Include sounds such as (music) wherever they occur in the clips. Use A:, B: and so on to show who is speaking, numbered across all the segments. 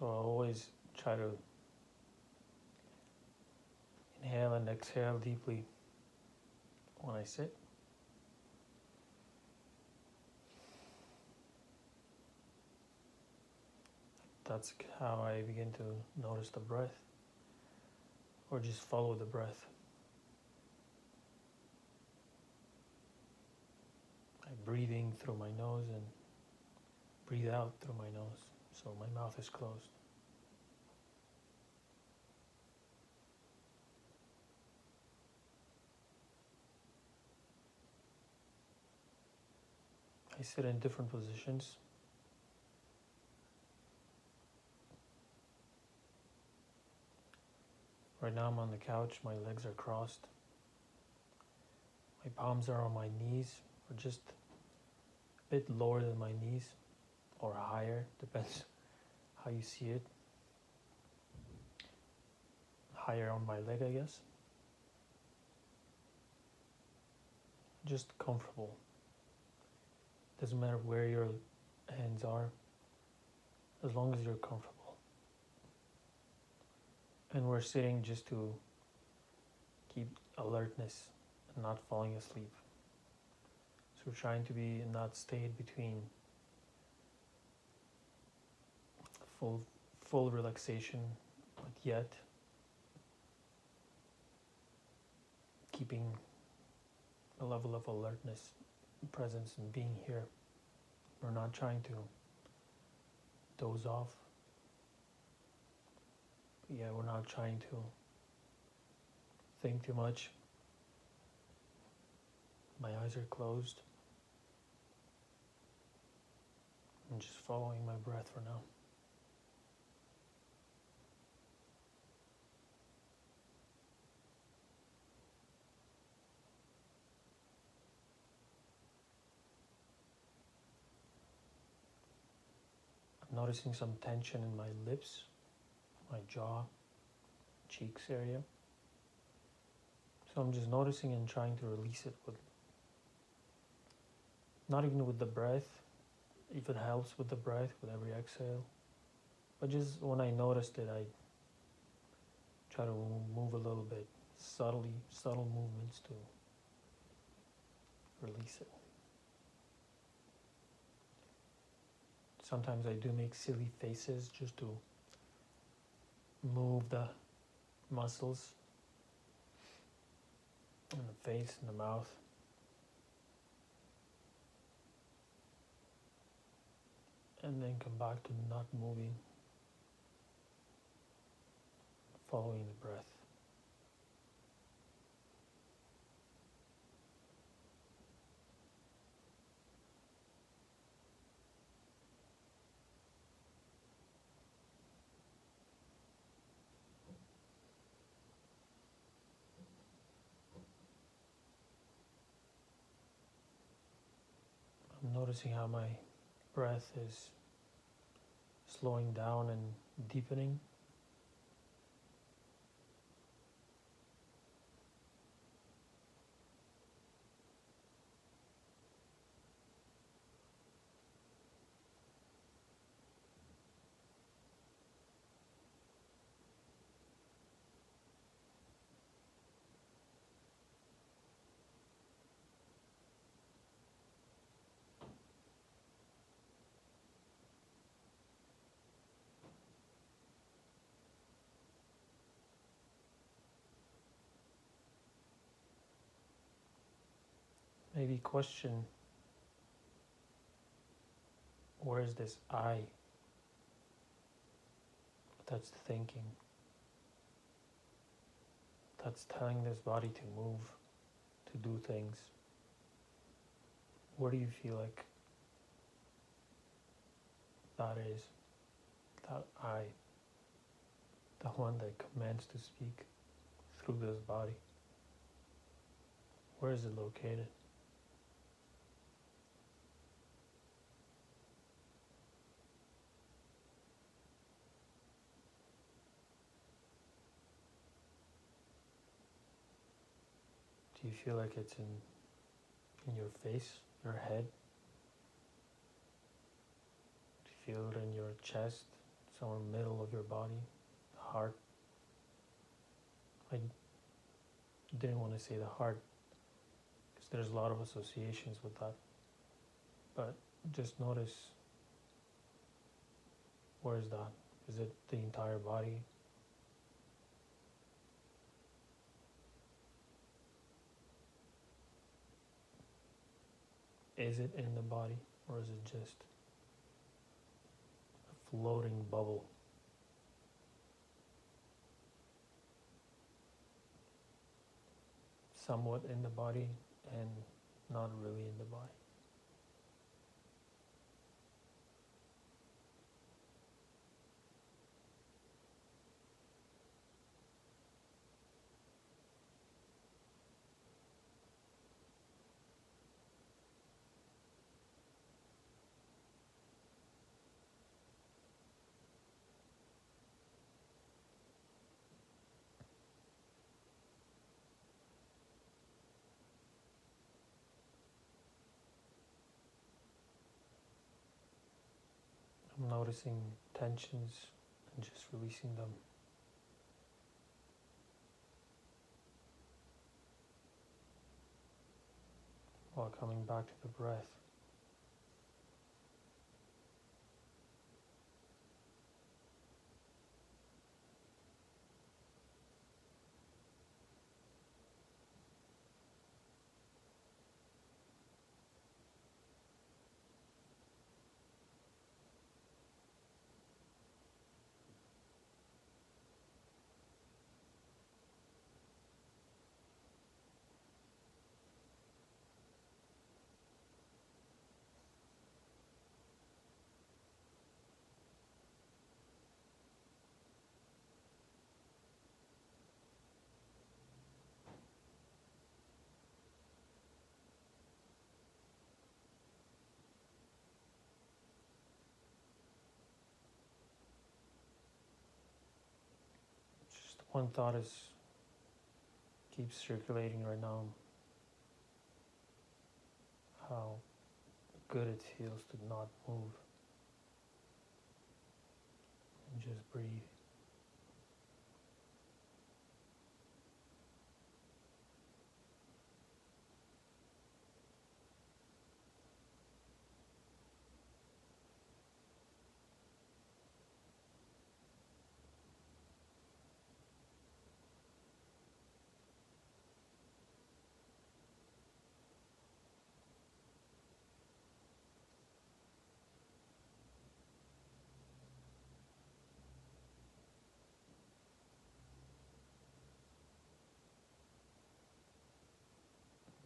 A: So I always try to inhale and exhale deeply when I sit. That's how I begin to notice the breath or just follow the breath. I'm breathing through my nose and breathe out through my nose so my mouth is closed. I sit in different positions. Right now I'm on the couch, my legs are crossed. My palms are on my knees, or just a bit lower than my knees, or higher, depends (laughs) how you see it. Higher on my leg, I guess. Just comfortable. Doesn't matter where your hands are, as long as you're comfortable. And we're sitting just to keep alertness and not falling asleep. So we're trying to be in that state between full full relaxation, but yet keeping a level of alertness, presence, and being here. We're not trying to doze off. Yeah, we're not trying to think too much. My eyes are closed. I'm just following my breath for now. Noticing some tension in my lips, my jaw, cheeks area. So I'm just noticing and trying to release it with not even with the breath, if it helps with the breath with every exhale. But just when I noticed it, I try to move a little bit, subtly, subtle movements to release it. Sometimes I do make silly faces just to move the muscles in the face and the mouth. And then come back to not moving, following the breath. Noticing how my breath is slowing down and deepening. Maybe question where is this I that's thinking, that's telling this body to move, to do things? Where do you feel like that is, that I, the one that commands to speak through this body? Where is it located? Do you feel like it's in in your face, your head? Do you feel it in your chest, somewhere middle of your body, The heart. I didn't want to say the heart because there's a lot of associations with that. But just notice where is that? Is it the entire body? Is it in the body or is it just a floating bubble? Somewhat in the body and not really in the body. I'm noticing tensions and just releasing them. While coming back to the breath. Just one thought is keeps circulating right now. How good it feels to not move and just breathe.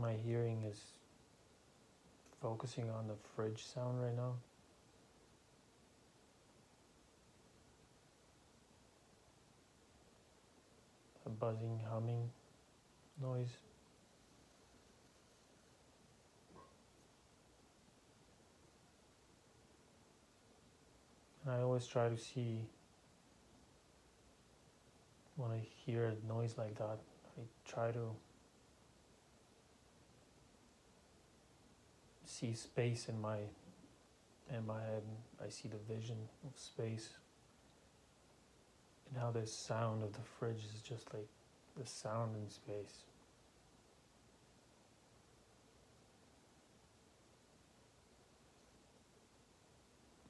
A: My hearing is focusing on the fridge sound right now. A buzzing, humming noise. I always try to see when I hear a noise like that, I try to see space in my in my head. I see the vision of space and how this sound of the fridge is just like the sound in space.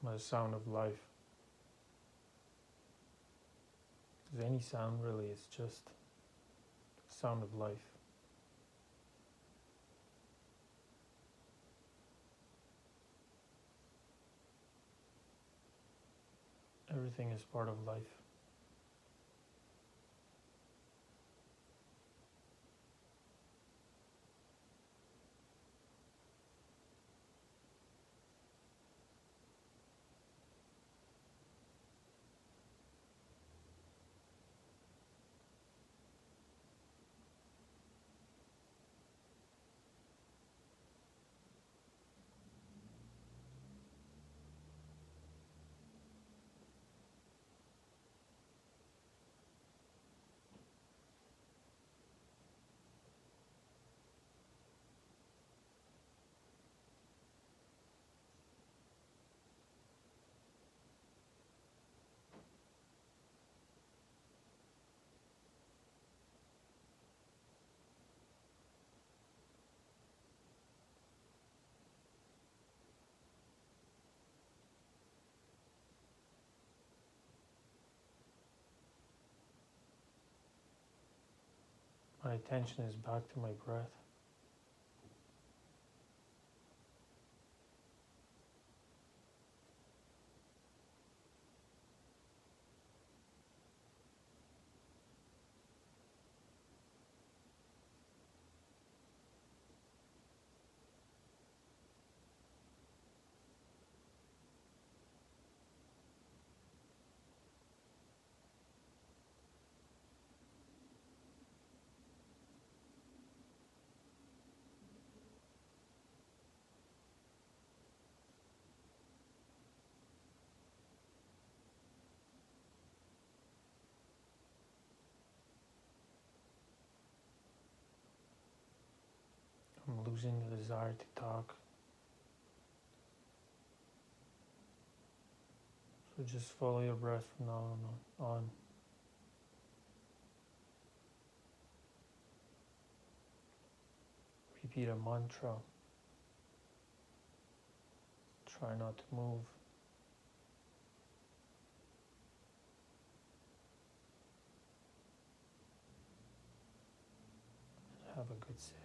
A: My sound of life. Any sound really is just sound of life. Everything is part of life. My attention is back to my breath. I'm losing the desire to talk. So just follow your breath from now on. on. Repeat a mantra. Try not to move. Have a good sit.